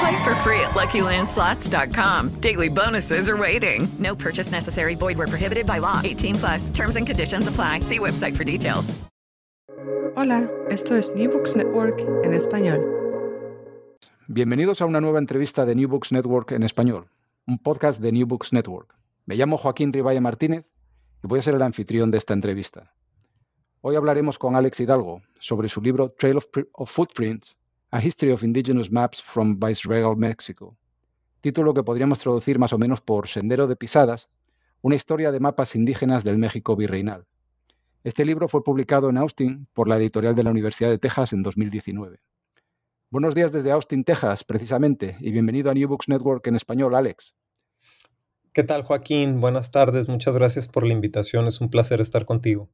Play for free at LuckyLandSlots.com. Daily bonuses are waiting. No purchase necessary. Void where prohibited by law. 18 plus. Terms and conditions apply. See website for details. Hola, esto es New Books Network en español. Bienvenidos a una nueva entrevista de New Books Network en español, un podcast de New Books Network. Me llamo Joaquín Ribaya Martínez y voy a ser el anfitrión de esta entrevista. Hoy hablaremos con Alex Hidalgo sobre su libro Trail of, of Footprints, A History of Indigenous Maps from Viceregal Mexico, título que podríamos traducir más o menos por Sendero de Pisadas, una historia de mapas indígenas del México virreinal. Este libro fue publicado en Austin por la editorial de la Universidad de Texas en 2019. Buenos días desde Austin, Texas, precisamente, y bienvenido a New Books Network en español, Alex. ¿Qué tal, Joaquín? Buenas tardes, muchas gracias por la invitación, es un placer estar contigo.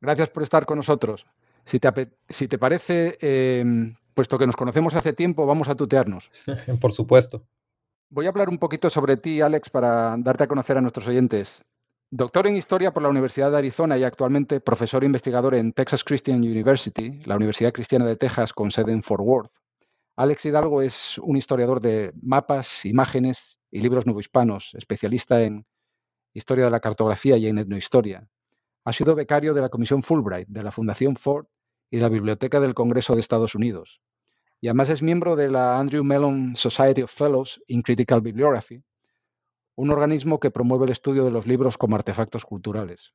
Gracias por estar con nosotros. Si te, si te parece, eh, puesto que nos conocemos hace tiempo, vamos a tutearnos. por supuesto. Voy a hablar un poquito sobre ti, Alex, para darte a conocer a nuestros oyentes. Doctor en Historia por la Universidad de Arizona y actualmente profesor e investigador en Texas Christian University, la Universidad Cristiana de Texas con sede en Fort Worth. Alex Hidalgo es un historiador de mapas, imágenes y libros novohispanos, especialista en historia de la cartografía y en etnohistoria. Ha sido becario de la Comisión Fulbright, de la Fundación Ford y de la Biblioteca del Congreso de Estados Unidos. Y además es miembro de la Andrew Mellon Society of Fellows in Critical Bibliography, un organismo que promueve el estudio de los libros como artefactos culturales.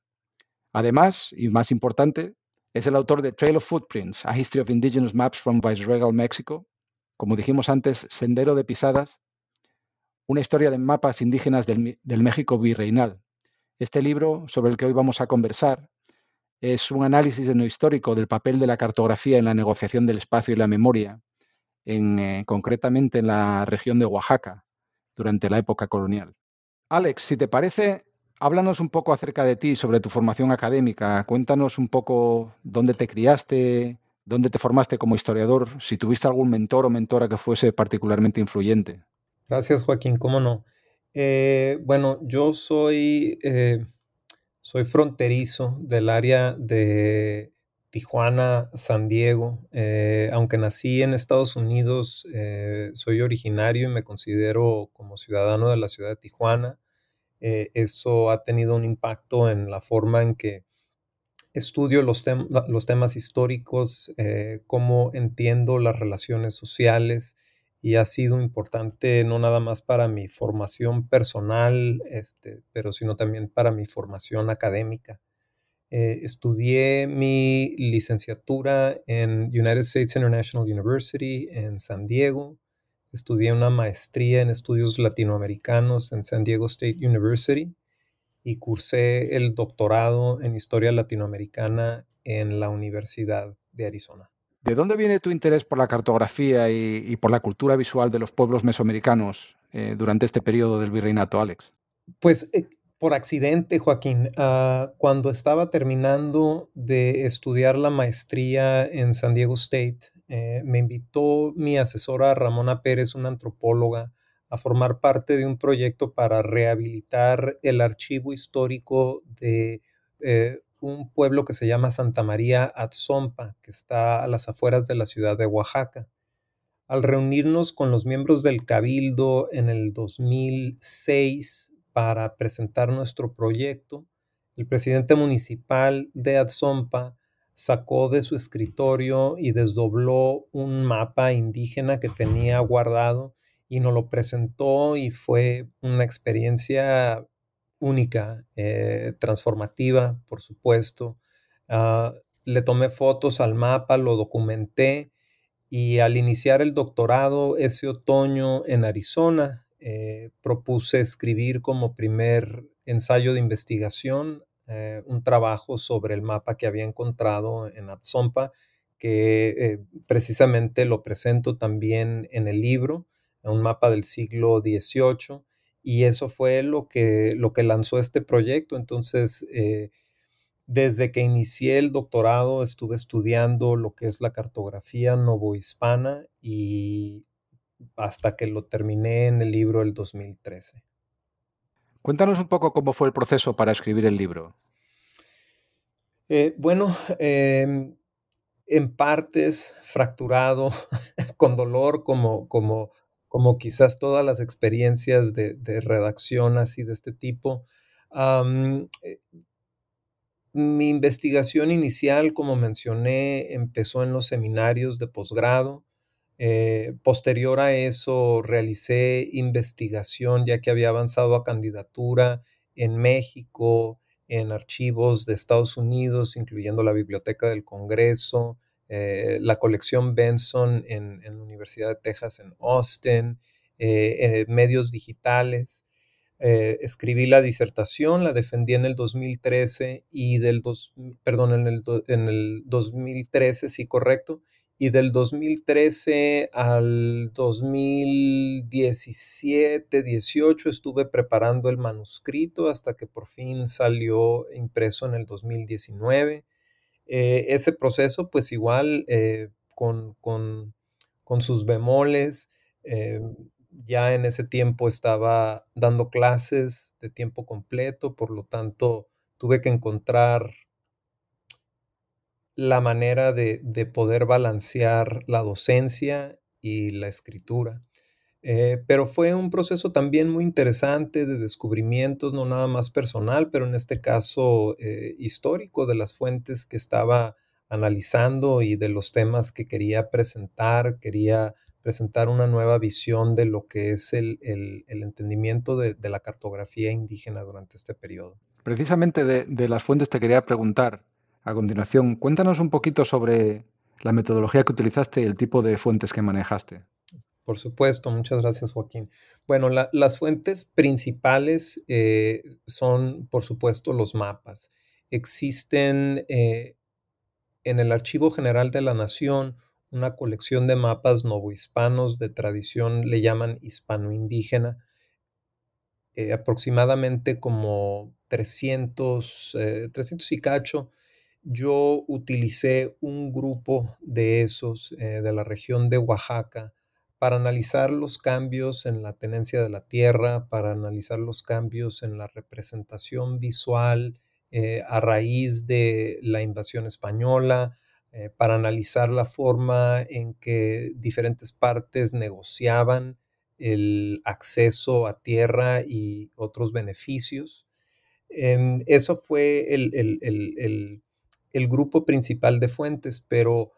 Además, y más importante, es el autor de Trail of Footprints, A History of Indigenous Maps from Viceregal Mexico, como dijimos antes, Sendero de Pisadas, una historia de mapas indígenas del, del México virreinal. Este libro, sobre el que hoy vamos a conversar, es un análisis histórico del papel de la cartografía en la negociación del espacio y la memoria, en, eh, concretamente en la región de Oaxaca, durante la época colonial. Alex, si te parece, háblanos un poco acerca de ti, sobre tu formación académica. Cuéntanos un poco dónde te criaste, dónde te formaste como historiador, si tuviste algún mentor o mentora que fuese particularmente influyente. Gracias, Joaquín, cómo no. Eh, bueno, yo soy, eh, soy fronterizo del área de Tijuana, San Diego. Eh, aunque nací en Estados Unidos, soy originario y me considero como ciudadano de la ciudad de Tijuana. Eso ha tenido un impacto en la forma en que estudio los, los temas históricos, cómo entiendo las relaciones sociales y ha sido importante no nada más para mi formación personal, este, pero sino también para mi formación académica. Eh, estudié mi licenciatura en United States International University en San Diego. Estudié una maestría en estudios latinoamericanos en San Diego State University y cursé el doctorado en historia latinoamericana en la Universidad de Arizona. ¿De dónde viene tu interés por la cartografía y, por la cultura visual de los pueblos mesoamericanos eh, durante este periodo del virreinato, Alex? Pues eh, por accidente, Joaquín. Ah, cuando estaba terminando de estudiar la maestría en San Diego State, eh, me invitó mi asesora Ramona Pérez, una antropóloga, a formar parte de un proyecto para rehabilitar el archivo histórico de un pueblo que se llama Santa María Atzompa, que está a las afueras de la ciudad de Oaxaca. Al reunirnos con los miembros del Cabildo en el 2006 para presentar nuestro proyecto, el presidente municipal de Atzompa sacó de su escritorio y desdobló un mapa indígena que tenía guardado y nos lo presentó y fue una experiencia única, eh, transformativa, por supuesto. Ah, le tomé fotos al mapa, lo documenté y al iniciar el doctorado ese otoño en Arizona, eh, propuse escribir como primer ensayo de investigación eh, un trabajo sobre el mapa que había encontrado en Atzompa, que precisamente lo presento también en el libro, un mapa del siglo XVIII y eso fue lo que, lo que lanzó este proyecto. Entonces, eh, desde que inicié el doctorado estuve estudiando lo que es la cartografía novohispana y hasta que lo terminé en el libro el 2013. Cuéntanos un poco cómo fue el proceso para escribir el libro. Eh, bueno, em, en partes, fracturado, con dolor, como, como, como quizás todas las experiencias de, redacción así de este tipo. Eh, mi investigación inicial, como mencioné, empezó en los seminarios de posgrado. Eh, posterior a eso, realicé investigación ya que había avanzado a candidatura en México, en archivos de Estados Unidos, incluyendo la Biblioteca del Congreso, eh, la colección Benson en, la Universidad de Texas en Austin, eh, medios digitales. Eh, escribí la disertación, la defendí en el 2013 y del dos, perdón, en el, en el 2013, sí, correcto, y del 2013 al 2017, 18 estuve preparando el manuscrito hasta que por fin salió impreso en el 2019. Eh, ese proceso, pues igual, eh, con, sus bemoles, eh, ya en ese tiempo estaba dando clases de tiempo completo, por lo tanto, tuve que encontrar la manera de poder balancear la docencia y la escritura. Eh, pero fue un proceso también muy interesante de descubrimientos, no nada más personal, pero en este caso eh, histórico de las fuentes que estaba analizando y de los temas que quería presentar. Quería presentar una nueva visión de lo que es el, entendimiento de, la cartografía indígena durante este periodo. Precisamente de, de las fuentes te quería preguntar a continuación. Cuéntanos un poquito sobre la metodología que utilizaste y el tipo de fuentes que manejaste. Por supuesto, muchas gracias Joaquín. Bueno, las fuentes principales eh, son, por supuesto, los mapas. Existen eh, en el Archivo General de la Nación una colección de mapas novohispanos de tradición, le llaman hispano-indígena, eh, aproximadamente como 300, 300 y cacho. Yo utilicé un grupo de esos de la región de Oaxaca para analizar los cambios en la tenencia de la tierra, para analizar los cambios en la representación visual eh, a raíz de la invasión española, eh, para analizar la forma en que diferentes partes negociaban el acceso a tierra y otros beneficios. Em, eso fue el, grupo principal de fuentes, pero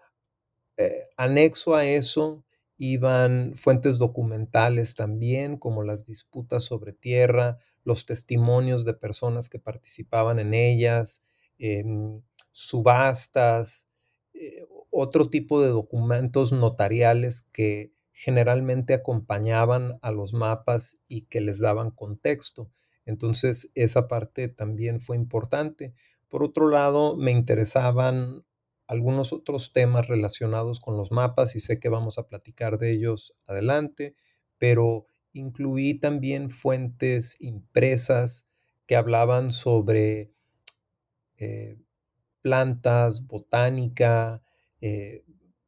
eh, anexo a eso iban fuentes documentales también, como las disputas sobre tierra, los testimonios de personas que participaban en ellas, em, subastas, eh, otro tipo de documentos notariales que generalmente acompañaban a los mapas y que les daban contexto. Entonces, esa parte también fue importante. Por otro lado, me interesaban algunos otros temas relacionados con los mapas y sé que vamos a platicar de ellos adelante, pero incluí también fuentes impresas que hablaban sobre eh, plantas, botánica, eh,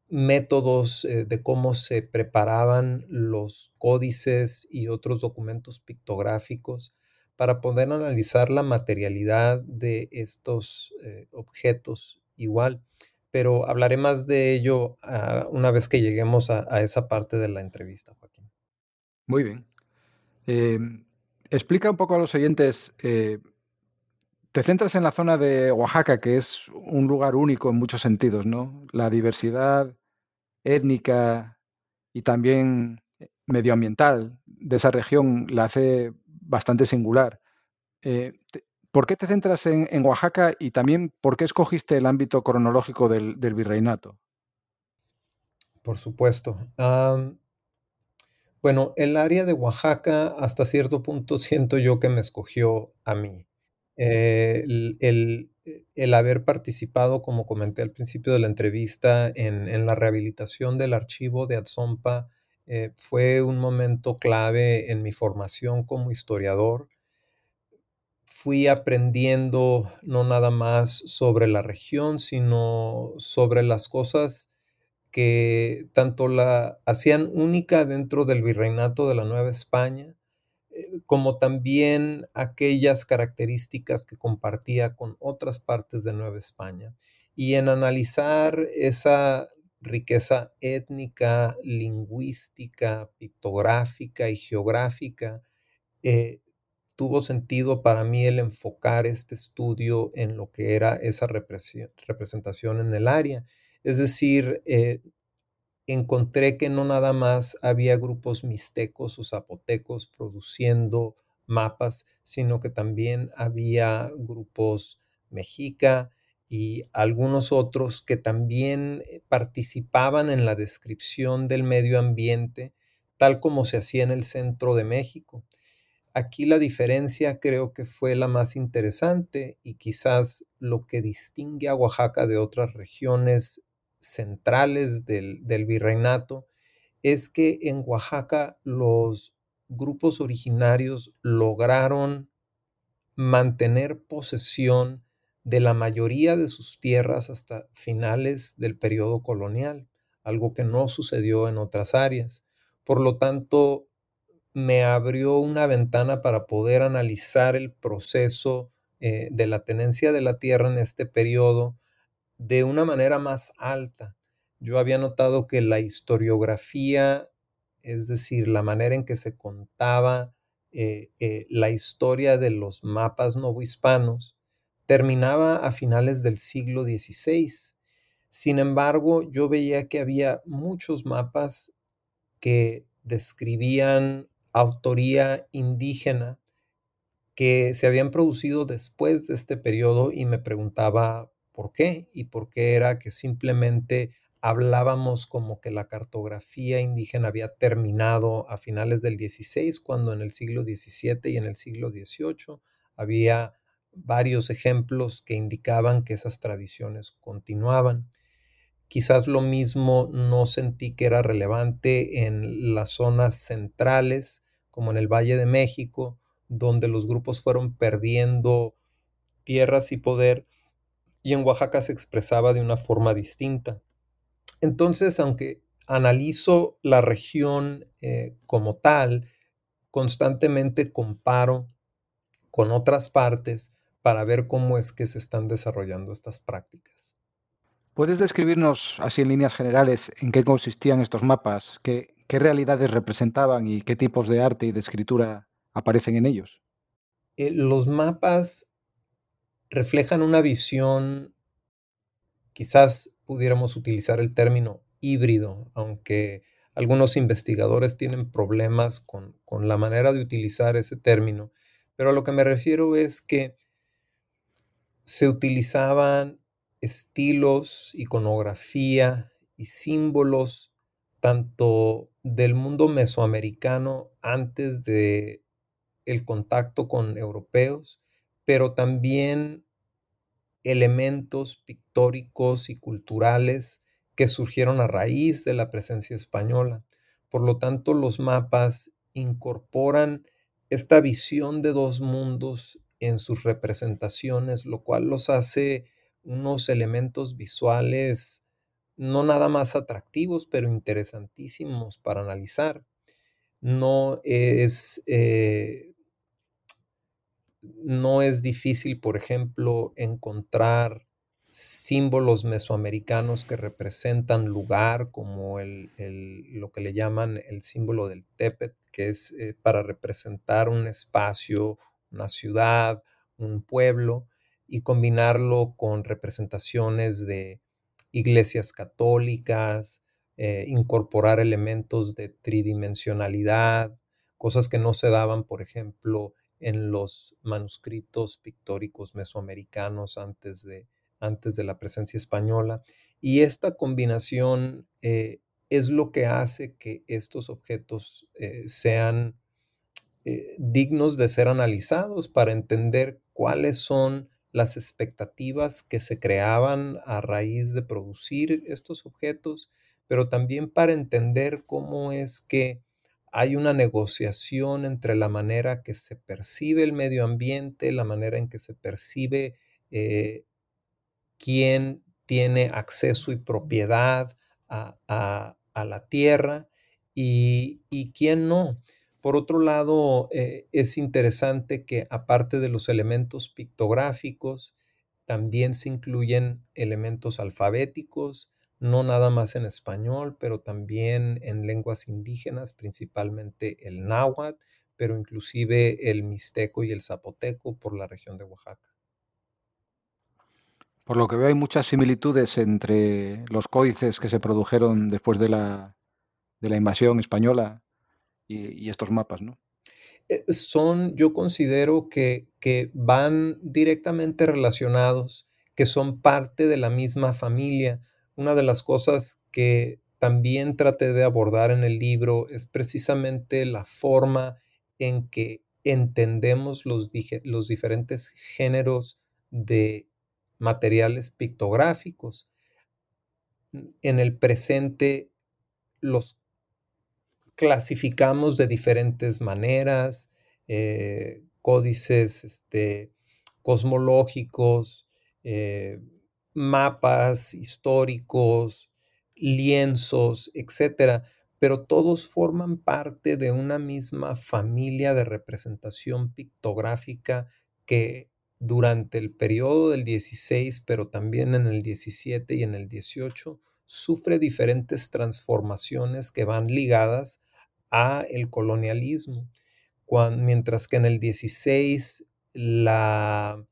métodos eh, de cómo se preparaban los códices y otros documentos pictográficos para poder analizar la materialidad de estos objetos igual. Pero hablaré más de ello ah, una vez que lleguemos a, esa parte de la entrevista, Joaquín. Muy bien. Em, explica un poco a los oyentes, eh, te centras en la zona de Oaxaca, que es un lugar único en muchos sentidos, ¿no? La diversidad étnica y también medioambiental de esa región la hace bastante singular. Eh, ¿Por qué te centras en, Oaxaca y también por qué escogiste el ámbito cronológico del, virreinato? Por supuesto. bueno, el área de Oaxaca hasta cierto punto siento yo que me escogió a mí. Eh, el, haber participado, como comenté al principio de la entrevista, en, la rehabilitación del archivo de Atzompa eh, fue un momento clave en mi formación como historiador. Fui aprendiendo no nada más sobre la región, sino sobre las cosas que tanto la hacían única dentro del virreinato de la Nueva España, eh, como también aquellas características que compartía con otras partes de Nueva España. Y en analizar esa riqueza étnica, lingüística, pictográfica y geográfica, eh, tuvo sentido para mí el enfocar este estudio en lo que era esa representación en el área. Es decir, eh, encontré que no nada más había grupos mixtecos o zapotecos produciendo mapas, sino que también había grupos mexica, y algunos otros que también eh, participaban en la descripción del medio ambiente, tal como se hacía en el centro de México. Aquí la diferencia creo que fue la más interesante y quizás lo que distingue a Oaxaca de otras regiones centrales del, virreinato es que en Oaxaca los grupos originarios lograron mantener posesión de la mayoría de sus tierras hasta finales del periodo colonial, algo que no sucedió en otras áreas. Por lo tanto, me abrió una ventana para poder analizar el proceso eh, de la tenencia de la tierra en este periodo de una manera más alta. Yo había notado que la historiografía, es decir, la manera en que se contaba eh, eh, la historia de los mapas novohispanos, terminaba a finales del siglo XVI. Sin embargo, yo veía que había muchos mapas que describían autoría indígena que se habían producido después de este periodo y me preguntaba por qué y por qué era que simplemente hablábamos como que la cartografía indígena había terminado a finales del XVI, cuando en el siglo XVII y en el siglo XVIII había varios ejemplos que indicaban que esas tradiciones continuaban. Quizás lo mismo no sentí que era relevante en las zonas centrales, como en el Valle de México, donde los grupos fueron perdiendo tierras y poder, y en Oaxaca se expresaba de una forma distinta. Entonces, aunque analizo la región eh, como tal, constantemente comparo con otras partes para ver cómo es que se están desarrollando estas prácticas. ¿Puedes describirnos así en líneas generales en qué consistían estos mapas, qué, realidades representaban y qué tipos de arte y de escritura aparecen en ellos? Eh, los mapas reflejan una visión, quizás pudiéramos utilizar el término híbrido, aunque algunos investigadores tienen problemas con, con la manera de utilizar ese término, pero a lo que me refiero es que se utilizaban estilos, iconografía y símbolos tanto del mundo mesoamericano antes de el contacto con europeos, pero también elementos pictóricos y culturales que surgieron a raíz de la presencia española. Por lo tanto, los mapas incorporan esta visión de dos mundos en sus representaciones, lo cual los hace unos elementos visuales no nada más atractivos, pero interesantísimos para analizar. No es, eh, no es difícil, por ejemplo, encontrar símbolos mesoamericanos que representan lugar, como el, lo que le llaman el símbolo del tepet, que es eh, para representar un espacio, una ciudad, un pueblo, y combinarlo con representaciones de iglesias católicas, eh, incorporar elementos de tridimensionalidad, cosas que no se daban, por ejemplo, en los manuscritos pictóricos mesoamericanos antes de, antes de la presencia española. Y esta combinación eh, es lo que hace que estos objetos eh, sean dignos de ser analizados para entender cuáles son las expectativas que se creaban a raíz de producir estos objetos, pero también para entender cómo es que hay una negociación entre la manera que se percibe el medio ambiente, la manera en que se percibe quién tiene acceso y propiedad a, la tierra y, quién no. Por otro lado, eh, es interesante que aparte de los elementos pictográficos, también se incluyen elementos alfabéticos, no nada más en español, pero también en lenguas indígenas, principalmente el náhuatl, pero inclusive el mixteco y el zapoteco por la región de Oaxaca. Por lo que veo hay muchas similitudes entre los códices que se produjeron después de la, de la invasión española y, estos mapas, ¿no? Eh, son, yo considero que, que van directamente relacionados, que son parte de la misma familia. Una de las cosas que también traté de abordar en el libro es precisamente la forma en que entendemos los, los diferentes géneros de materiales pictográficos. En el presente los clasificamos de diferentes maneras, eh, códices este, cosmológicos, eh, mapas históricos, lienzos, etcétera, pero todos forman parte de una misma familia de representación pictográfica que durante el periodo del 16, pero también en el 17 y en el 18, sufre diferentes transformaciones que van ligadas a el colonialismo. mientras que en el 16 la,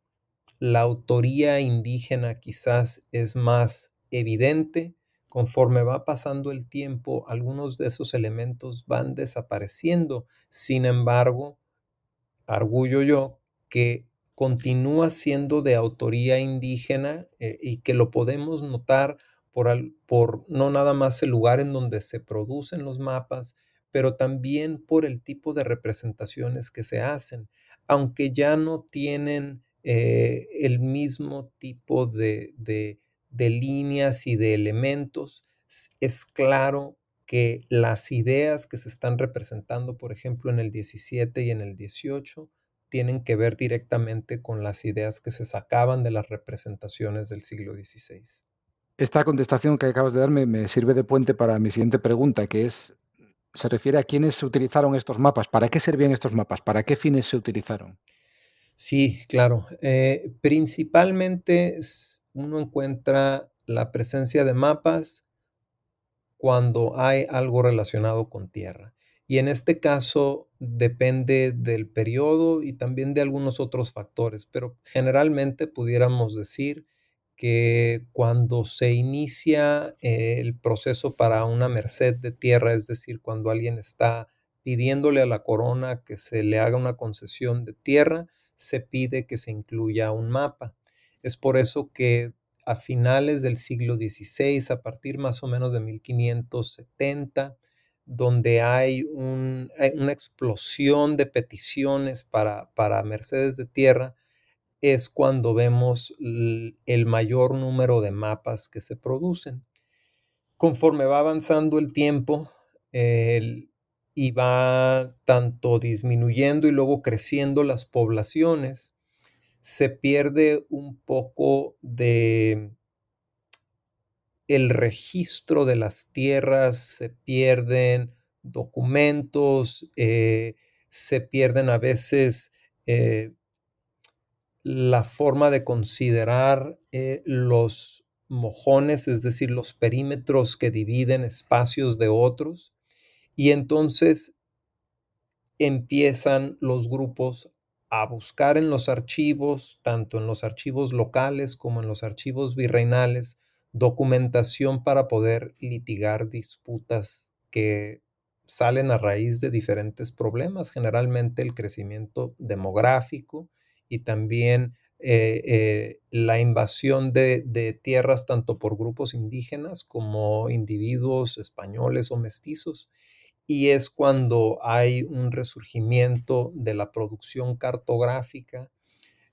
la autoría indígena quizás es más evidente, conforme va pasando el tiempo, algunos de esos elementos van desapareciendo. Sin embargo, arguyo yo que continúa siendo de autoría indígena eh, y que lo podemos notar por, por no nada más el lugar en donde se producen los mapas, pero también por el tipo de representaciones que se hacen, aunque ya no tienen eh, el mismo tipo de, de, de líneas y de elementos, es claro que las ideas que se están representando, por ejemplo, en el 17 y en el 18, tienen que ver directamente con las ideas que se sacaban de las representaciones del siglo XVI. Esta contestación que acabas de darme me sirve de puente para mi siguiente pregunta, que es, se refiere a quiénes utilizaron estos mapas, ¿para qué servían estos mapas? ¿Para qué fines se utilizaron? Sí, claro. Eh, principalmente uno encuentra la presencia de mapas cuando hay algo relacionado con tierra. Y en este caso depende del periodo y también de algunos otros factores, pero generalmente pudiéramos decir que cuando se inicia el proceso para una merced de tierra, es decir, cuando alguien está pidiéndole a la corona que se le haga una concesión de tierra, se pide que se incluya un mapa. Es por eso que a finales del siglo XVI, a partir más o menos de 1570, donde hay, una explosión de peticiones para, para Mercedes de Tierra, es cuando vemos el mayor número de mapas que se producen. Conforme va avanzando el tiempo y va tanto disminuyendo y luego creciendo las poblaciones, se pierde un poco de el registro de las tierras, se pierden documentos, eh, se pierden a veces eh, la forma de considerar eh, los mojones, es decir, los perímetros que dividen espacios de otros, y entonces empiezan los grupos a buscar en los archivos, tanto en los archivos locales como en los archivos virreinales, documentación para poder litigar disputas que salen a raíz de diferentes problemas, generalmente el crecimiento demográfico y también eh, eh, la invasión de, de, tierras tanto por grupos indígenas como individuos españoles o mestizos. Y es cuando hay un resurgimiento de la producción cartográfica,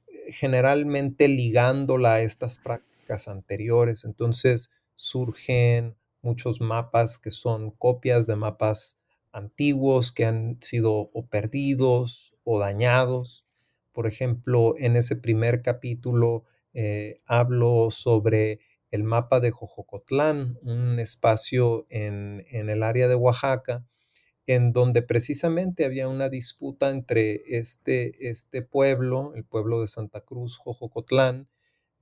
eh, generalmente ligándola a estas prácticas anteriores. Entonces surgen muchos mapas que son copias de mapas antiguos que han sido o perdidos o dañados. Por ejemplo, en ese primer capítulo eh, hablo sobre el mapa de Jojocotlán, un espacio en, el área de Oaxaca, en donde precisamente había una disputa entre este, este pueblo, el pueblo de Santa Cruz, Jojocotlán,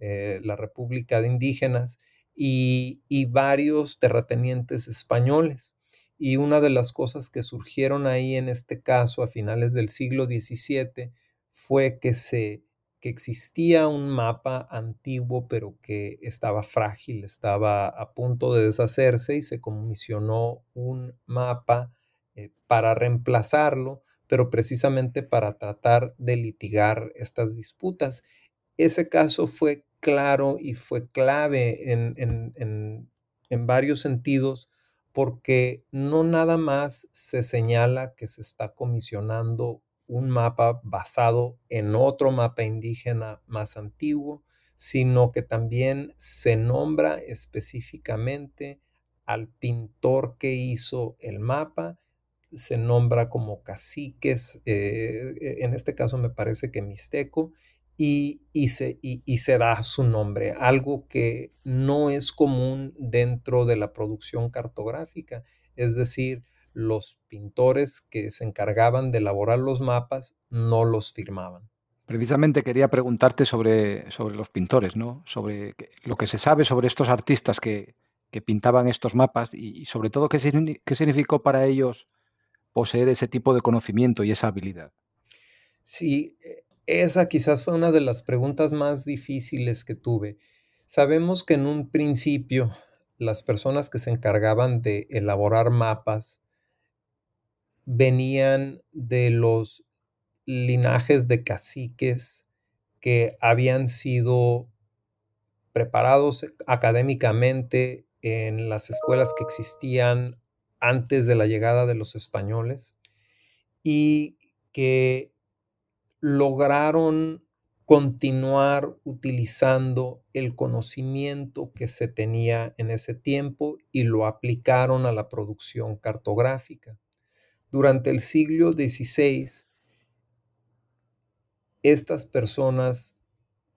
eh, la República de Indígenas, y, y varios terratenientes españoles. Y una de las cosas que surgieron ahí en este caso a finales del siglo XVII fue que se que existía un mapa antiguo pero que estaba frágil, estaba a punto de deshacerse y se comisionó un mapa eh, para reemplazarlo, pero precisamente para tratar de litigar estas disputas. Ese caso fue claro y fue clave en, en, en, en varios sentidos porque no nada más se señala que se está comisionando un mapa basado en otro mapa indígena más antiguo, sino que también se nombra específicamente al pintor que hizo el mapa, se nombra como caciques, eh, en este caso me parece que mixteco, y, y, se, y, y, se, da su nombre, algo que no es común dentro de la producción cartográfica, es decir, los pintores que se encargaban de elaborar los mapas no los firmaban. Precisamente quería preguntarte sobre, sobre los pintores, ¿no? sobre lo que se sabe sobre estos artistas que, que pintaban estos mapas y, y sobre todo qué, qué significó para ellos poseer ese tipo de conocimiento y esa habilidad. Sí, eh, esa quizás fue una de las preguntas más difíciles que tuve. Sabemos que en un principio las personas que se encargaban de elaborar mapas venían de los linajes de caciques que habían sido preparados académicamente en las escuelas que existían antes de la llegada de los españoles y que lograron continuar utilizando el conocimiento que se tenía en ese tiempo y lo aplicaron a la producción cartográfica. Durante el siglo XVI, estas personas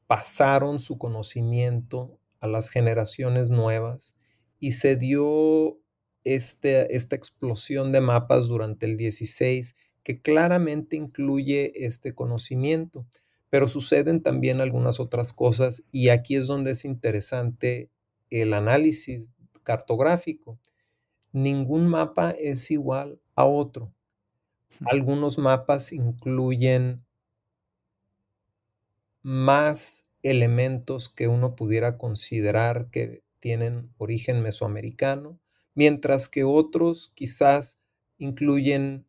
pasaron su conocimiento a las generaciones nuevas y se dio este, esta explosión de mapas durante el XVI que claramente incluye este conocimiento, pero suceden también algunas otras cosas y aquí es donde es interesante el análisis cartográfico. Ningún mapa es igual a otro. Algunos mapas incluyen más elementos que uno pudiera considerar que tienen origen mesoamericano, mientras que otros quizás incluyen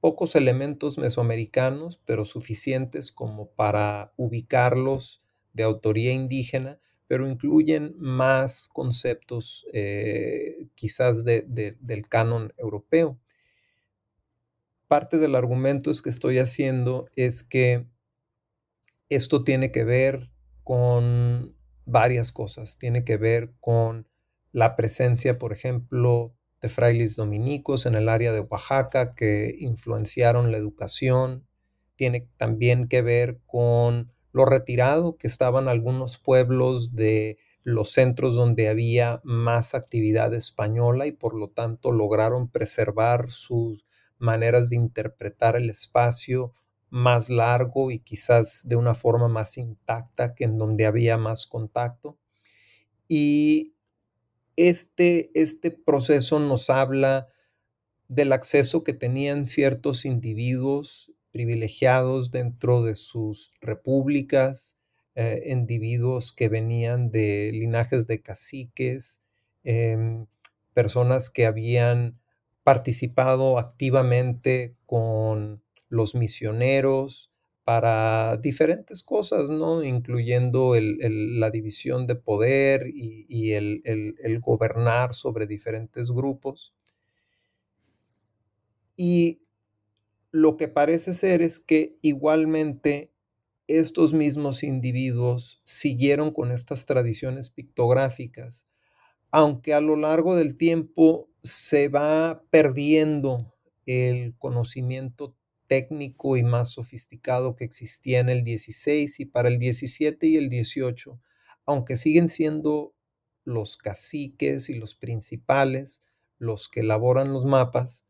pocos elementos mesoamericanos, pero suficientes como para ubicarlos de autoría indígena, pero incluyen más conceptos eh, quizás de, de, del canon europeo. Parte del argumento es que estoy haciendo es que esto tiene que ver con varias cosas. Tiene que ver con la presencia, por ejemplo, de frailes dominicos en el área de Oaxaca que influenciaron la educación. Tiene también que ver con lo retirado que estaban algunos pueblos de los centros donde había más actividad española y por lo tanto lograron preservar sus maneras de interpretar el espacio más largo y quizás de una forma más intacta que en donde había más contacto. Y este, este proceso nos habla del acceso que tenían ciertos individuos privilegiados dentro de sus repúblicas, eh, individuos que venían de linajes de caciques, em, personas que habían participado activamente con los misioneros para diferentes cosas, ¿no? Incluyendo la división de poder y, el, gobernar sobre diferentes grupos. Y lo que parece ser es que igualmente estos mismos individuos siguieron con estas tradiciones pictográficas, aunque a lo largo del tiempo se va perdiendo el conocimiento técnico y más sofisticado que existía en el 16 y para el 17 y el 18, aunque siguen siendo los caciques y los principales los que elaboran los mapas,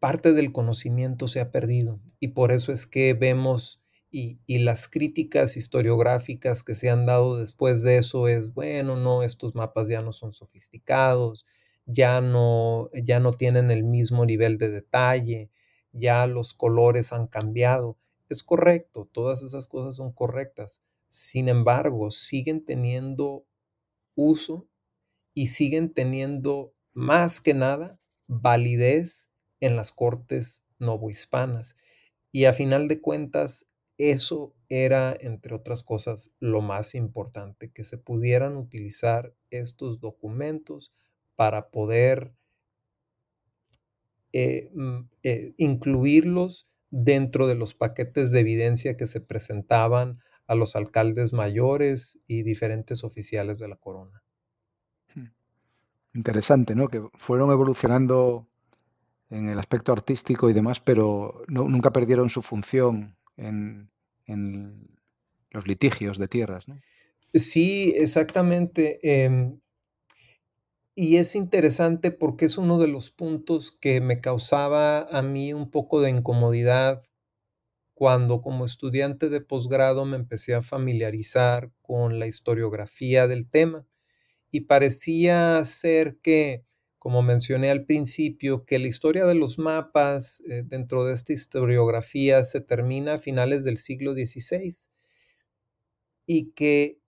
parte del conocimiento se ha perdido y por eso es que vemos y, las críticas historiográficas que se han dado después de eso es, bueno, no, estos mapas ya no son sofisticados, ya no, ya no tienen el mismo nivel de detalle, ya los colores han cambiado. Es correcto, todas esas cosas son correctas. Sin embargo, siguen teniendo uso y siguen teniendo más que nada validez en las cortes novohispanas. Y a final de cuentas, eso era, entre otras cosas, lo más importante, que se pudieran utilizar estos documentos para poder eh, mm, eh, incluirlos dentro de los paquetes de evidencia que se presentaban a los alcaldes mayores y diferentes oficiales de la corona. Hmm. Interesante, ¿no? Que fueron evolucionando en el aspecto artístico y demás, pero nunca perdieron su función en, en, los litigios de tierras. Sí, exactamente. Em, y es interesante porque es uno de los puntos que me causaba a mí un poco de incomodidad cuando como estudiante de posgrado me empecé a familiarizar con la historiografía del tema. Y parecía ser que, como mencioné al principio, que la historia de los mapas eh, dentro de esta historiografía se termina a finales del siglo XVI y que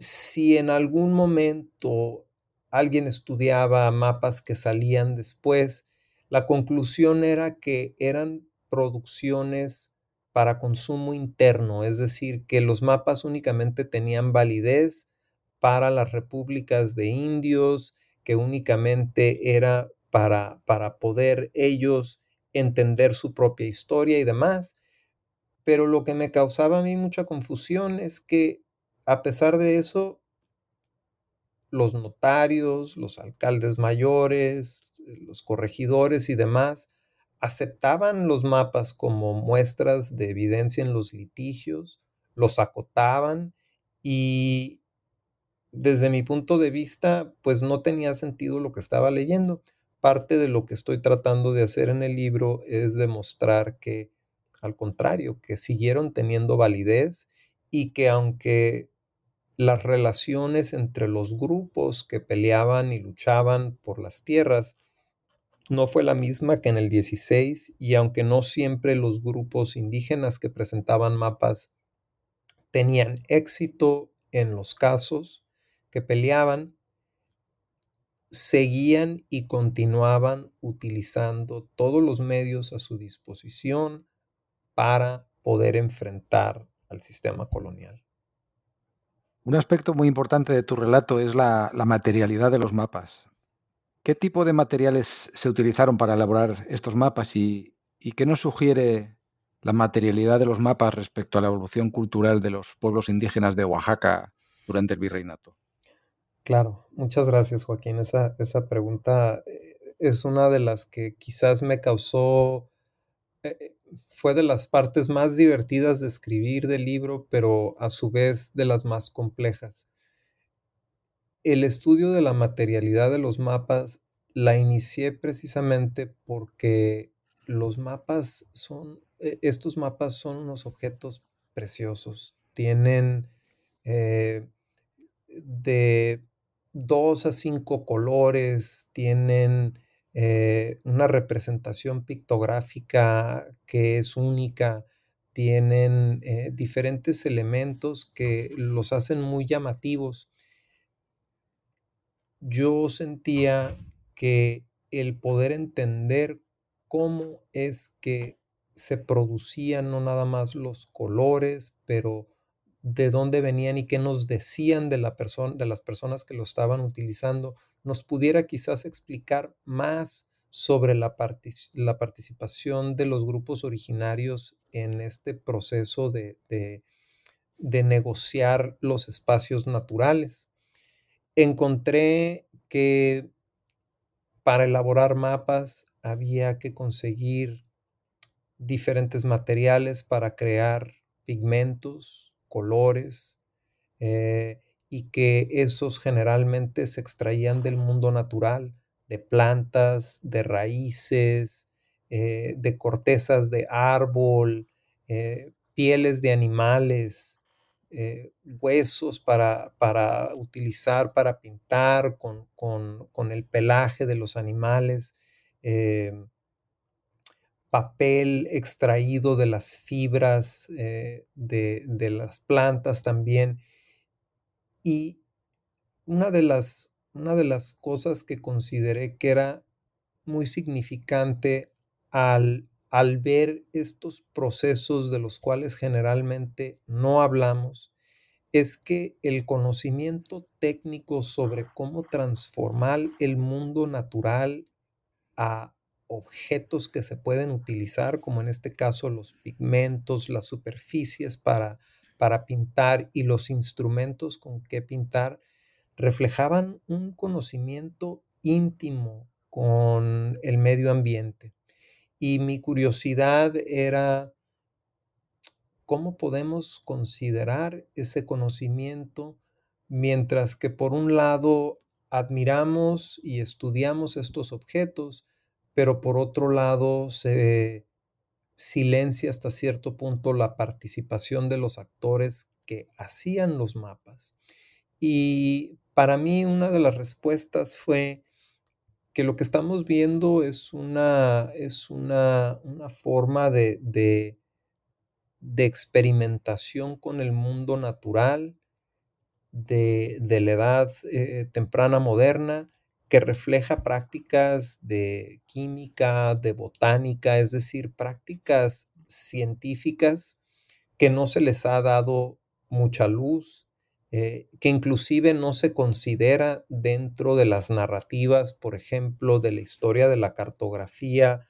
si en algún momento alguien estudiaba mapas que salían después, la conclusión era que eran producciones para consumo interno, es decir, que los mapas únicamente tenían validez para las repúblicas de indios, que únicamente era para, para poder ellos entender su propia historia y demás. Pero lo que me causaba a mí mucha confusión es que a pesar de eso, los notarios, los alcaldes mayores, los corregidores y demás aceptaban los mapas como muestras de evidencia en los litigios, los acotaban y desde mi punto de vista, pues no tenía sentido lo que estaba leyendo. Parte de lo que estoy tratando de hacer en el libro es demostrar que, al contrario, que siguieron teniendo validez y que aunque las relaciones entre los grupos que peleaban y luchaban por las tierras no fue la misma que en el 16 y aunque no siempre los grupos indígenas que presentaban mapas tenían éxito en los casos que peleaban, seguían y continuaban utilizando todos los medios a su disposición para poder enfrentar al sistema colonial. Un aspecto muy importante de tu relato es la, materialidad de los mapas. ¿Qué tipo de materiales se utilizaron para elaborar estos mapas y, qué nos sugiere la materialidad de los mapas respecto a la evolución cultural de los pueblos indígenas de Oaxaca durante el virreinato? Claro, muchas gracias Joaquín. Esa, esa pregunta eh, es una de las que quizás me causó eh, fue de las partes más divertidas de escribir del libro, pero a su vez de las más complejas. El estudio de la materialidad de los mapas la inicié precisamente porque los mapas son, estos mapas son unos objetos preciosos. Tienen eh, de dos a cinco colores, tienen eh, una representación pictográfica que es única, tienen eh, diferentes elementos que los hacen muy llamativos. Yo sentía que el poder entender cómo es que se producían no nada más los colores, pero de dónde venían y qué nos decían de, la de las personas que lo estaban utilizando, nos pudiera quizás explicar más sobre la, la participación de los grupos originarios en este proceso de, de negociar los espacios naturales. Encontré que para elaborar mapas había que conseguir diferentes materiales para crear pigmentos, colores, eh, y que esos generalmente se extraían del mundo natural, de plantas, de raíces, eh, de cortezas de árbol, eh, pieles de animales, huesos para, para, utilizar para pintar con, con, el pelaje de los animales, papel extraído de las fibras de, de, las plantas también. Y una de, las, una de las cosas que consideré que era muy significante al, al ver estos procesos de los cuales generalmente no hablamos, es que el conocimiento técnico sobre cómo transformar el mundo natural a objetos que se pueden utilizar, como en este caso los pigmentos, las superficies para, para pintar y los instrumentos con que pintar, reflejaban un conocimiento íntimo con el medio ambiente. Y mi curiosidad era cómo podemos considerar ese conocimiento mientras que por un lado admiramos y estudiamos estos objetos, pero por otro lado se silencia hasta cierto punto la participación de los actores que hacían los mapas. Y para mí una de las respuestas fue que lo que estamos viendo es una, es una, forma de, de, de, experimentación con el mundo natural de, la edad eh, temprana moderna que refleja prácticas de química, de botánica, es decir, prácticas científicas que no se les ha dado mucha luz, eh, que inclusive no se considera dentro de las narrativas, por ejemplo, de la historia de la cartografía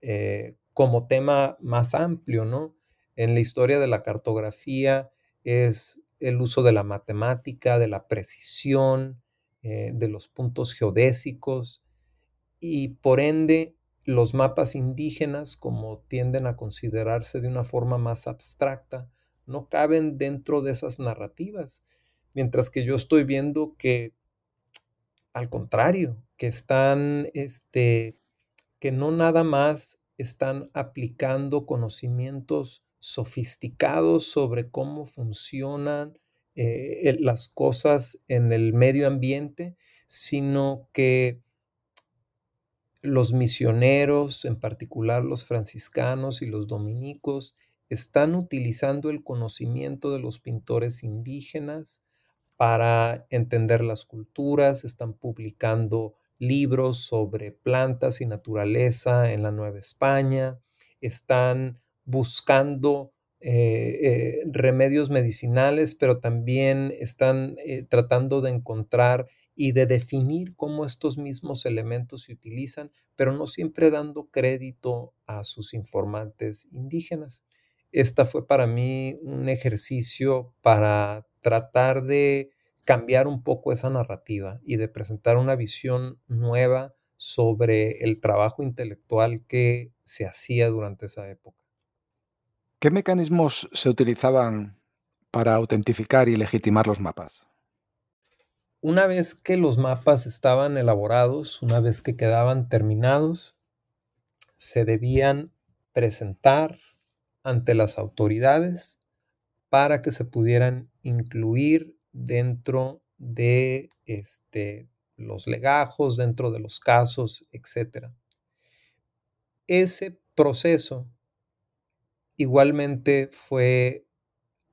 eh, como tema más amplio, ¿no? En la historia de la cartografía es el uso de la matemática, de la precisión, eh, de los puntos geodésicos y por ende los mapas indígenas, como tienden a considerarse de una forma más abstracta, no caben dentro de esas narrativas, mientras que yo estoy viendo que al contrario, que están, este, que no nada más están aplicando conocimientos sofisticados sobre cómo funcionan eh, las cosas en el medio ambiente, sino que los misioneros, en particular los franciscanos y los dominicos, están utilizando el conocimiento de los pintores indígenas para entender las culturas, están publicando libros sobre plantas y naturaleza en la Nueva España, están buscando eh, eh, remedios medicinales, pero también están eh, tratando de encontrar y de definir cómo estos mismos elementos se utilizan, pero no siempre dando crédito a sus informantes indígenas. Esta fue para mí un ejercicio para tratar de cambiar un poco esa narrativa y de presentar una visión nueva sobre el trabajo intelectual que se hacía durante esa época. ¿Qué mecanismos se utilizaban para autentificar y legitimar los mapas? Una vez que los mapas estaban elaborados, una vez que quedaban terminados, se debían presentar ante las autoridades para que se pudieran incluir dentro de este, los legajos, dentro de los casos, etc. Ese proceso igualmente fue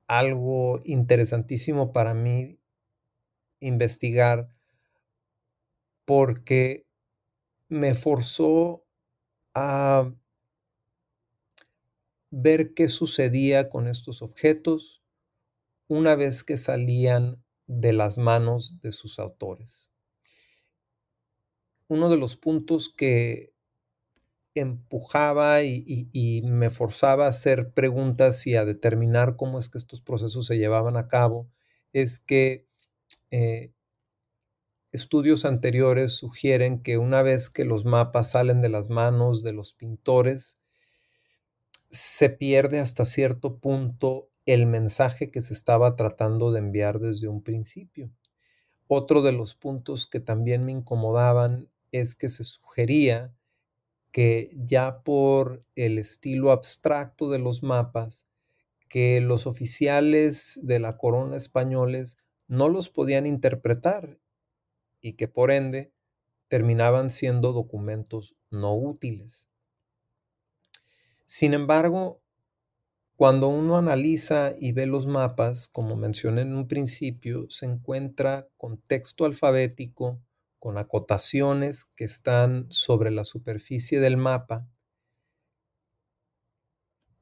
algo interesantísimo para mí investigar porque me forzó a ver qué sucedía con estos objetos una vez que salían de las manos de sus autores. Uno de los puntos que empujaba y, me forzaba a hacer preguntas y a determinar cómo es que estos procesos se llevaban a cabo es que eh, estudios anteriores sugieren que una vez que los mapas salen de las manos de los pintores, se pierde hasta cierto punto el mensaje que se estaba tratando de enviar desde un principio. Otro de los puntos que también me incomodaban es que se sugería que ya por el estilo abstracto de los mapas, que los oficiales de la corona españoles no los podían interpretar y que por ende terminaban siendo documentos no útiles. Sin embargo, cuando uno analiza y ve los mapas, como mencioné en un principio, se encuentra con texto alfabético, con acotaciones que están sobre la superficie del mapa,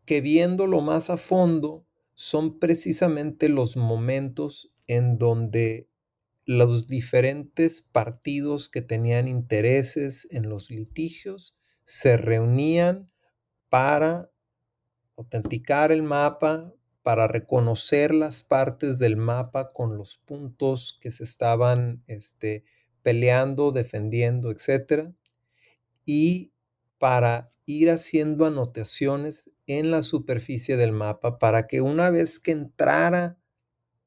que viéndolo más a fondo son precisamente los momentos en donde los diferentes partidos que tenían intereses en los litigios se reunían para autenticar el mapa, para reconocer las partes del mapa con los puntos que se estaban este, peleando, defendiendo, etc. Y para ir haciendo anotaciones en la superficie del mapa para que una vez que entrara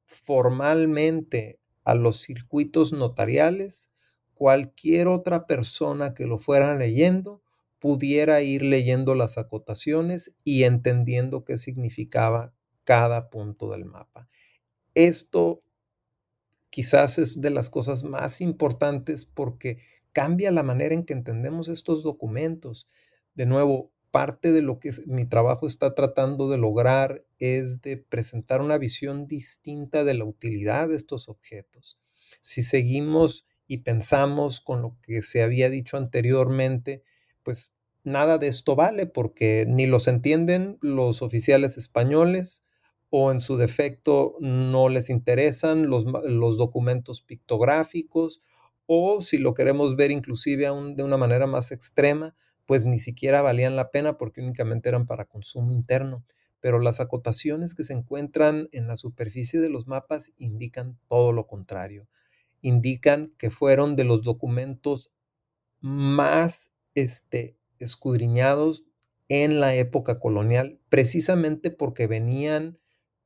formalmente a los circuitos notariales, cualquier otra persona que lo fuera leyendo pudiera ir leyendo las acotaciones y entendiendo qué significaba cada punto del mapa. Esto quizás es de las cosas más importantes porque cambia la manera en que entendemos estos documentos. De nuevo, parte de lo que mi trabajo está tratando de lograr es de presentar una visión distinta de la utilidad de estos objetos. Si seguimos y pensamos con lo que se había dicho anteriormente, pues nada de esto vale porque ni los entienden los oficiales españoles o en su defecto no les interesan los, los documentos pictográficos o si lo queremos ver inclusive aún de una manera más extrema, pues ni siquiera valían la pena porque únicamente eran para consumo interno. Pero las acotaciones que se encuentran en la superficie de los mapas indican todo lo contrario. Indican que fueron de los documentos más este, escudriñados en la época colonial, precisamente porque venían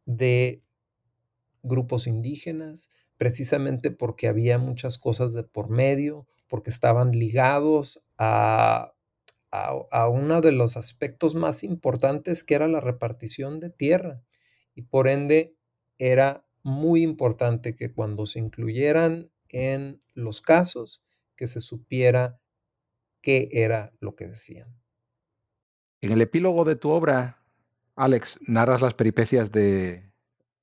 de grupos indígenas, precisamente porque había muchas cosas de por medio, porque estaban ligados a, a, uno de los aspectos más importantes que era la repartición de tierra. Y por ende era muy importante que cuando se incluyeran en los casos, que se supiera qué era lo que decían. En el epílogo de tu obra, Alex, narras las peripecias de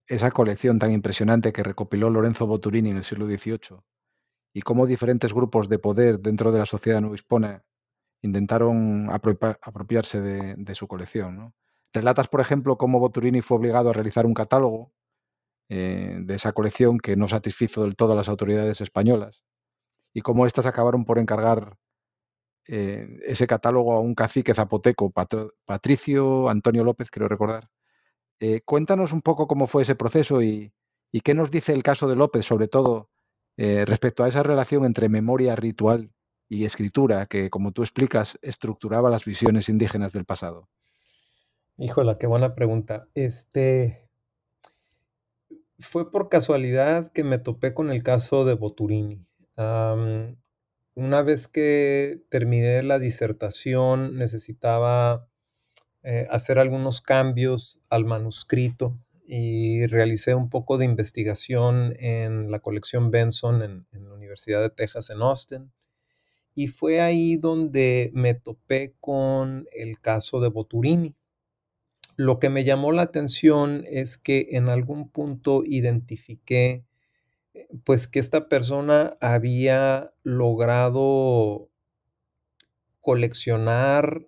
esa colección tan impresionante que recopiló Lorenzo Boturini en el siglo XVIII y cómo diferentes grupos de poder dentro de la sociedad hispana intentaron apropiarse de, su colección. Relatas, por ejemplo, cómo Boturini fue obligado a realizar un catálogo eh, de esa colección que no satisfizo del todo a las autoridades españolas y cómo éstas acabaron por encargar eh, ese catálogo a un cacique zapoteco, Patricio Antonio López, quiero recordar. Eh, cuéntanos un poco cómo fue ese proceso y, qué nos dice el caso de López, sobre todo eh, respecto a esa relación entre memoria ritual y escritura que, como tú explicas, estructuraba las visiones indígenas del pasado. Híjola, qué buena pregunta. Este fue por casualidad que me topé con el caso de Boturini. Una vez que terminé la disertación necesitaba eh, hacer algunos cambios al manuscrito y realicé un poco de investigación en la colección Benson en, en la Universidad de Texas en Austin. Y fue ahí donde me topé con el caso de Boturini. Lo que me llamó la atención es que en algún punto identifiqué pues que esta persona había logrado coleccionar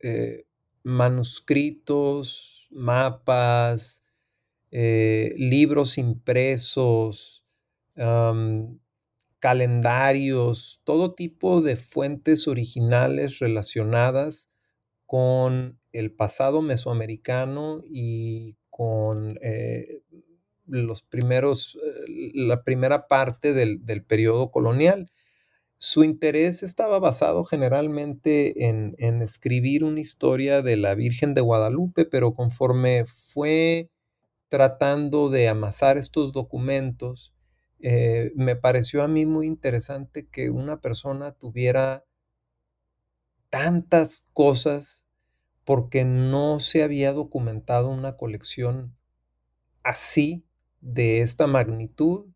eh, manuscritos, mapas, eh, libros impresos, calendarios, todo tipo de fuentes originales relacionadas con el pasado mesoamericano y con eh, los primeros, la primera parte del, del periodo colonial. Su interés estaba basado generalmente en, escribir una historia de la Virgen de Guadalupe, pero conforme fue tratando de amasar estos documentos, eh, me pareció a mí muy interesante que una persona tuviera tantas cosas porque no se había documentado una colección así, de esta magnitud,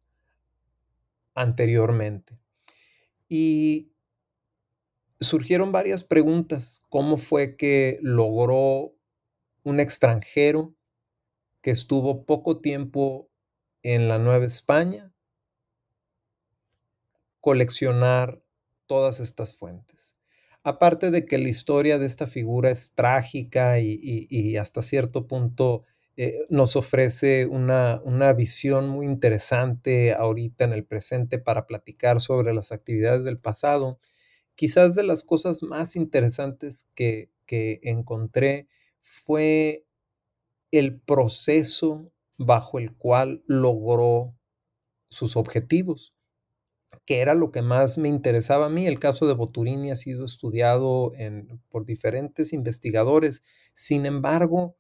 anteriormente. Y surgieron varias preguntas. ¿Cómo fue que logró un extranjero que estuvo poco tiempo en la Nueva España coleccionar todas estas fuentes? Aparte de que la historia de esta figura es trágica y, hasta cierto punto eh, nos ofrece una, una, visión muy interesante ahorita en el presente para platicar sobre las actividades del pasado. Quizás de las cosas más interesantes que, que encontré fue el proceso bajo el cual logró sus objetivos, que era lo que más me interesaba a mí. El caso de Boturini ha sido estudiado en, por diferentes investigadores. Sin embargo,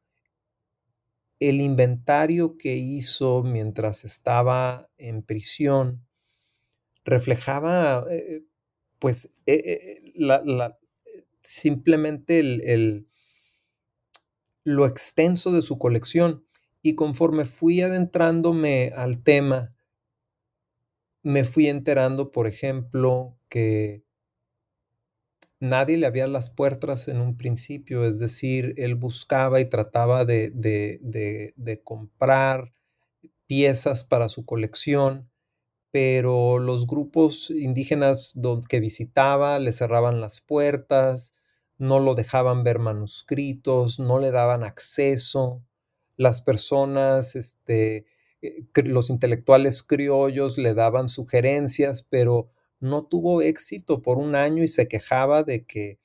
el inventario que hizo mientras estaba en prisión reflejaba, eh, pues, eh, eh, simplemente el, lo extenso de su colección. Y conforme fui adentrándome al tema, me fui enterando, por ejemplo, que nadie le abría las puertas en un principio, es decir, él buscaba y trataba de, de, comprar piezas para su colección, pero los grupos indígenas que visitaba le cerraban las puertas, no lo dejaban ver manuscritos, no le daban acceso, las personas, este, eh, los intelectuales criollos le daban sugerencias, pero no tuvo éxito por un año y se quejaba de que,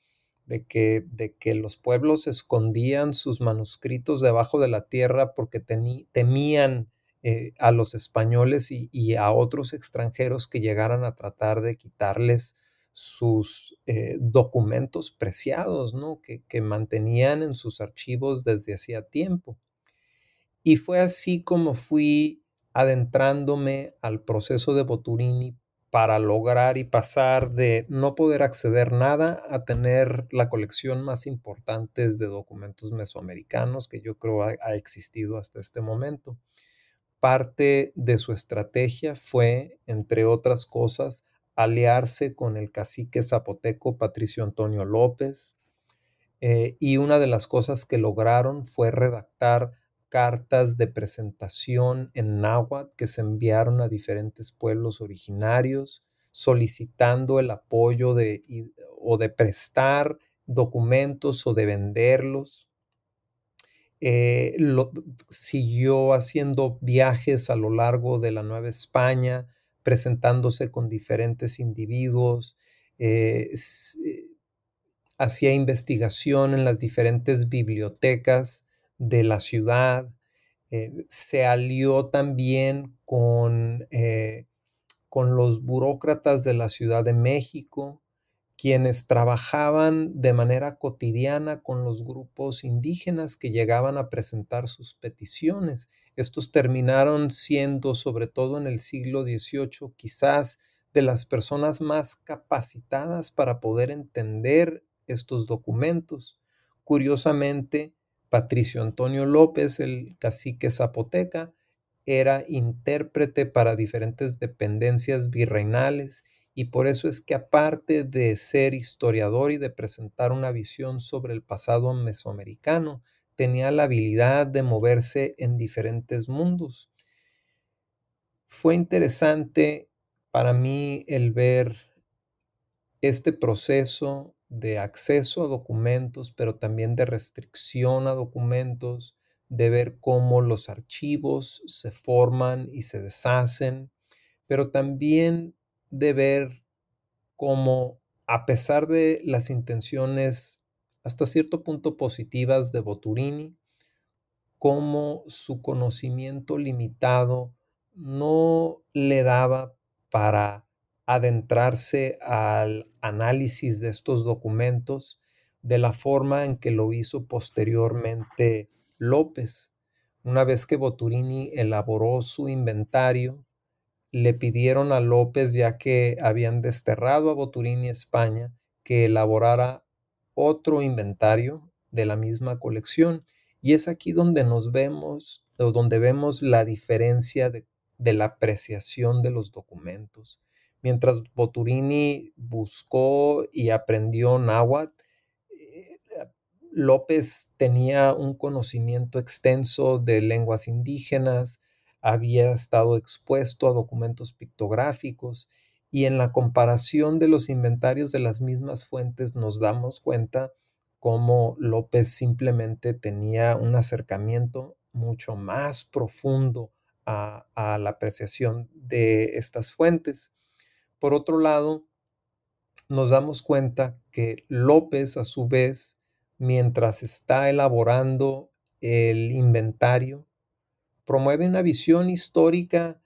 de que, de que los pueblos escondían sus manuscritos debajo de la tierra porque temían eh, a los españoles y, a otros extranjeros que llegaran a tratar de quitarles sus eh, documentos preciados, ¿no? Que, que mantenían en sus archivos desde hacía tiempo. Y fue así como fui adentrándome al proceso de Boturini para lograr y pasar de no poder acceder nada a tener la colección más importante de documentos mesoamericanos que yo creo ha, existido hasta este momento. Parte de su estrategia fue, entre otras cosas, aliarse con el cacique zapoteco Patricio Antonio López, eh, y una de las cosas que lograron fue redactar cartas de presentación en náhuatl que se enviaron a diferentes pueblos originarios solicitando el apoyo de, o de prestar documentos o de venderlos. Eh, siguió haciendo viajes a lo largo de la Nueva España, presentándose con diferentes individuos, eh, eh, hacía investigación en las diferentes bibliotecas de la ciudad, eh, se alió también con, eh, con los burócratas de la Ciudad de México, quienes trabajaban de manera cotidiana con los grupos indígenas que llegaban a presentar sus peticiones. Estos terminaron siendo, sobre todo en el siglo XVIII, quizás de las personas más capacitadas para poder entender estos documentos. Curiosamente, Patricio Antonio López, el cacique zapoteca, era intérprete para diferentes dependencias virreinales y por eso es que aparte de ser historiador y de presentar una visión sobre el pasado mesoamericano, tenía la habilidad de moverse en diferentes mundos. Fue interesante para mí el ver este proceso de acceso a documentos, pero también de restricción a documentos, de ver cómo los archivos se forman y se deshacen, pero también de ver cómo, a pesar de las intenciones hasta cierto punto positivas de Boturini, cómo su conocimiento limitado no le daba para adentrarse al análisis de estos documentos de la forma en que lo hizo posteriormente López. Una vez que Boturini elaboró su inventario, le pidieron a López, ya que habían desterrado a Boturini España, que elaborara otro inventario de la misma colección. Y es aquí donde nos vemos, o donde vemos la diferencia de, de la apreciación de los documentos. Mientras Boturini buscó y aprendió náhuatl, López tenía un conocimiento extenso de lenguas indígenas, había estado expuesto a documentos pictográficos y en la comparación de los inventarios de las mismas fuentes nos damos cuenta cómo López simplemente tenía un acercamiento mucho más profundo a, a la apreciación de estas fuentes. Por otro lado, nos damos cuenta que López a su vez mientras está elaborando el inventario, promueve una visión histórica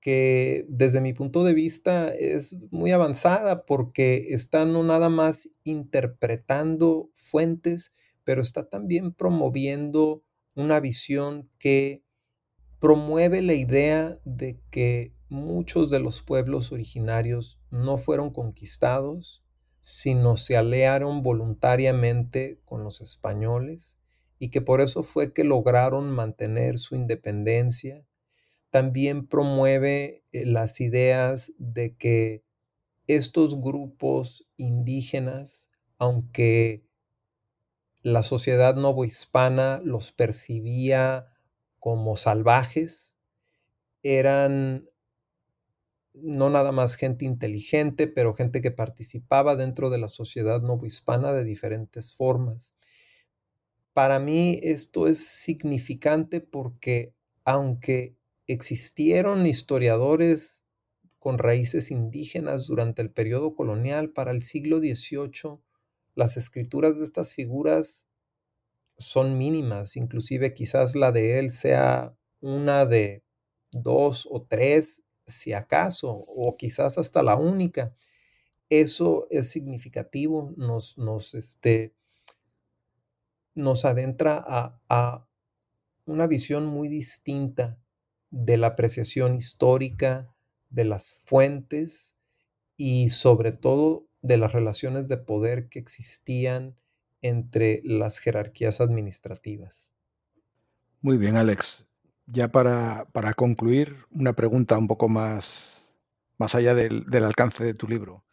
que desde mi punto de vista es muy avanzada porque está no nada más interpretando fuentes, pero está también promoviendo una visión que promueve la idea de que muchos de los pueblos originarios no fueron conquistados, sino se aliaron voluntariamente con los españoles y que por eso fue que lograron mantener su independencia. También promueve eh, las ideas de que estos grupos indígenas, aunque la sociedad novohispana los percibía como salvajes, eran no nada más gente inteligente, pero gente que participaba dentro de la sociedad novohispana de diferentes formas. Para mí esto es significante porque aunque existieron historiadores con raíces indígenas durante el periodo colonial, para el siglo XVIII, las escrituras de estas figuras son mínimas, inclusive quizás la de él sea una de dos o tres si acaso, o quizás hasta la única. Eso es significativo, nos, nos, este, nos adentra a, a una visión muy distinta de la apreciación histórica, de las fuentes y sobre todo de las relaciones de poder que existían entre las jerarquías administrativas. Muy bien, Alex ya para, para, concluir, una pregunta un poco más, más allá del, del, alcance de tu libro.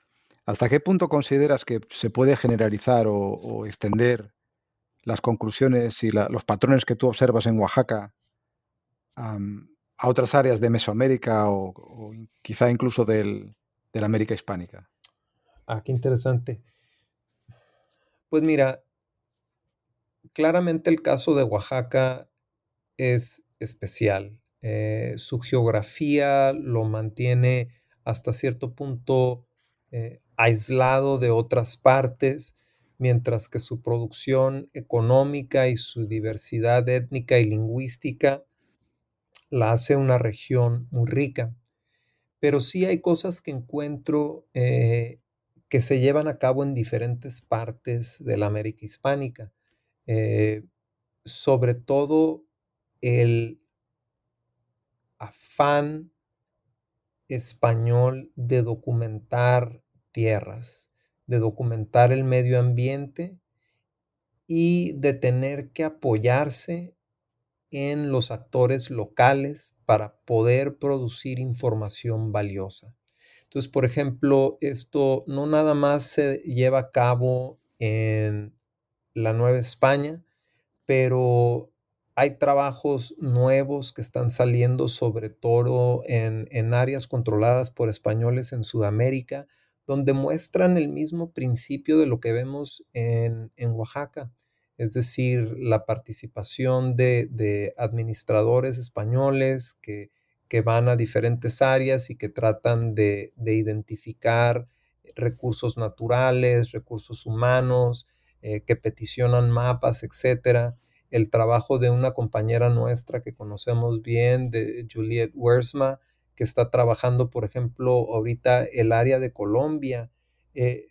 ¿Hasta qué punto consideras que se puede generalizar o, o extender las conclusiones y la, los patrones que tú observas en Oaxaca um, a otras áreas de Mesoamérica o, o quizá incluso del, de la América hispánica? Ah, qué interesante. Pues mira, claramente el caso de Oaxaca es especial. Eh, su geografía lo mantiene hasta cierto punto eh, aislado de otras partes, mientras que su producción económica y su diversidad étnica y lingüística la hace una región muy rica. Pero sí hay cosas que encuentro eh, que se llevan a cabo en diferentes partes de la América hispánica. Eh, sobre todo el afán español de documentar tierras, de documentar el medio ambiente y de tener que apoyarse en los actores locales para poder producir información valiosa. Entonces, por ejemplo, esto no nada más se lleva a cabo en la Nueva España, pero hay trabajos nuevos que están saliendo sobre todo en, en, áreas controladas por españoles en Sudamérica, donde muestran el mismo principio de lo que vemos en, en Oaxaca, es decir, la participación de, de administradores españoles que, que, van a diferentes áreas y que tratan de, de identificar recursos naturales, recursos humanos, eh, que peticionan mapas, etcétera. El trabajo de una compañera nuestra que conocemos bien, de Juliette Wersma, que está trabajando, por ejemplo, ahorita el área de Colombia. Eh,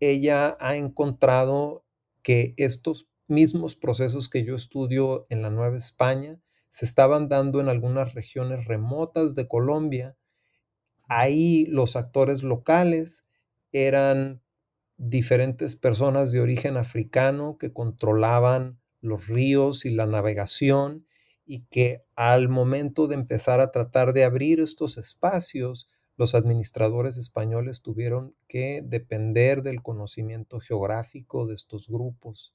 ella ha encontrado que estos mismos procesos que yo estudio en la Nueva España se estaban dando en algunas regiones remotas de Colombia. Ahí los actores locales eran diferentes personas de origen africano que controlaban los ríos y la navegación y que al momento de empezar a tratar de abrir estos espacios, los administradores españoles tuvieron que depender del conocimiento geográfico de estos grupos.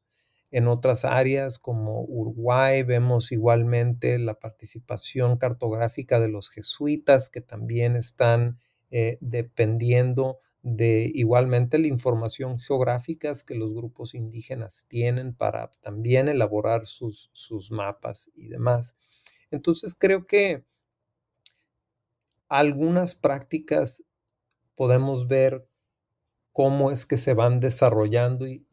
En otras áreas como Uruguay vemos igualmente la participación cartográfica de los jesuitas que también están eh, dependiendo de igualmente la información geográfica que los grupos indígenas tienen para también elaborar sus, sus mapas y demás. Entonces creo que algunas prácticas podemos ver cómo es que se van desarrollando y,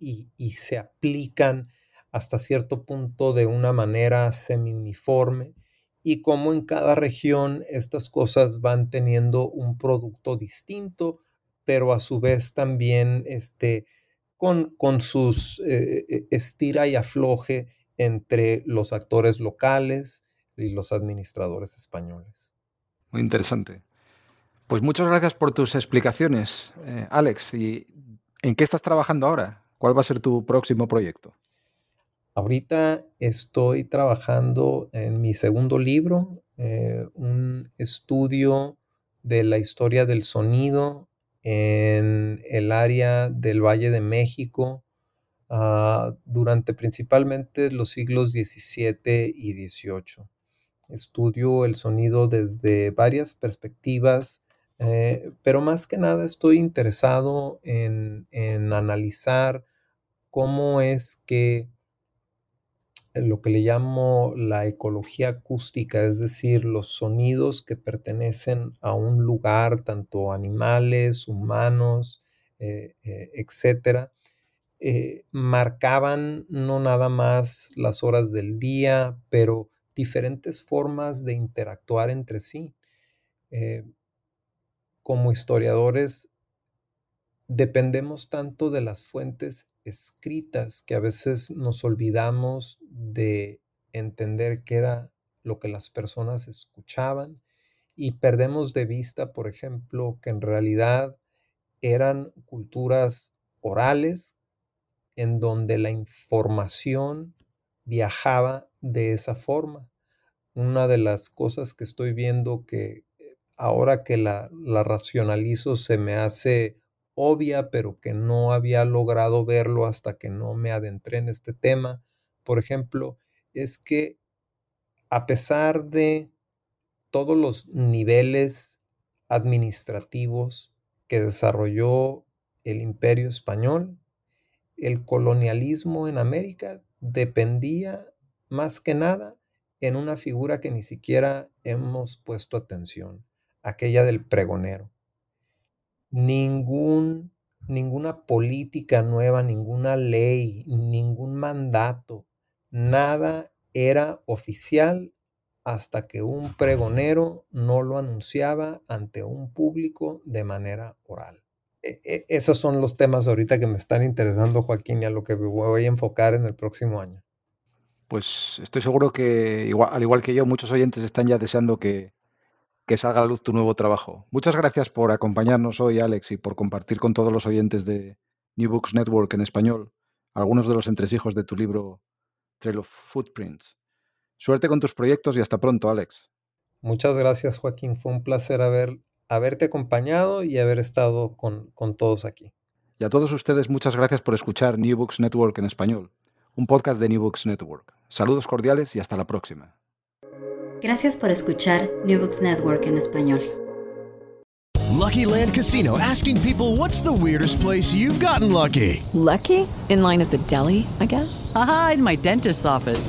se aplican hasta cierto punto de una manera semi-uniforme y cómo en cada región estas cosas van teniendo un producto distinto pero a su vez también este, con, con sus eh, eh, estira y afloje entre los actores locales y los administradores españoles. Muy interesante. Pues muchas gracias por tus explicaciones, eh, Alex. ¿Y en qué estás trabajando ahora? ¿Cuál va a ser tu próximo proyecto? Ahorita estoy trabajando en mi segundo libro, eh, un estudio de la historia del sonido en el área del Valle de México uh, durante principalmente los siglos XVII y XVIII. Estudio el sonido desde varias perspectivas, eh, pero más que nada estoy interesado en, en analizar cómo es que lo que le llamo la ecología acústica, es decir, los sonidos que pertenecen a un lugar, tanto animales, humanos, eh, eh, etcétera, eh, marcaban no nada más las horas del día, pero diferentes formas de interactuar entre sí. Como historiadores dependemos tanto de las fuentes escritas que a veces nos olvidamos de entender qué era lo que las personas escuchaban y perdemos de vista, por ejemplo, que en realidad eran culturas orales en donde la información viajaba de esa forma. Una de las cosas que estoy viendo que ahora que la, racionalizo se me hace obvia, pero que no había logrado verlo hasta que no me adentré en este tema, por ejemplo, es que a pesar de todos los niveles administrativos que desarrolló el imperio español, el colonialismo en América dependía más que nada en una figura que ni siquiera hemos puesto atención, aquella del pregonero ningún, ninguna política nueva, ninguna ley, ningún mandato, nada era oficial hasta que un pregonero no lo anunciaba ante un público de manera oral. E, e, esos son los temas ahorita que me están interesando, Joaquín, y a lo que voy a enfocar en el próximo año. Pues estoy seguro que, al igual que yo, muchos oyentes están ya deseando que, que salga a la luz tu nuevo trabajo. Muchas gracias por acompañarnos hoy, Alex, y por compartir con todos los oyentes de New Books Network en español algunos de los entresijos de tu libro Trail of Footprints. Suerte con tus proyectos y hasta pronto, Alex. Muchas gracias, Joaquín. Fue un placer haber, haberte acompañado y haber estado con, con todos aquí. Y a todos ustedes, muchas gracias por escuchar New Books Network en español, un podcast de New Books Network. Saludos cordiales y hasta la próxima. Gracias por escuchar New Books Network en español. Lucky Land Casino asking people what's the weirdest place you've gotten lucky? Lucky? In line at the deli, I guess? Aha, in my dentist's office.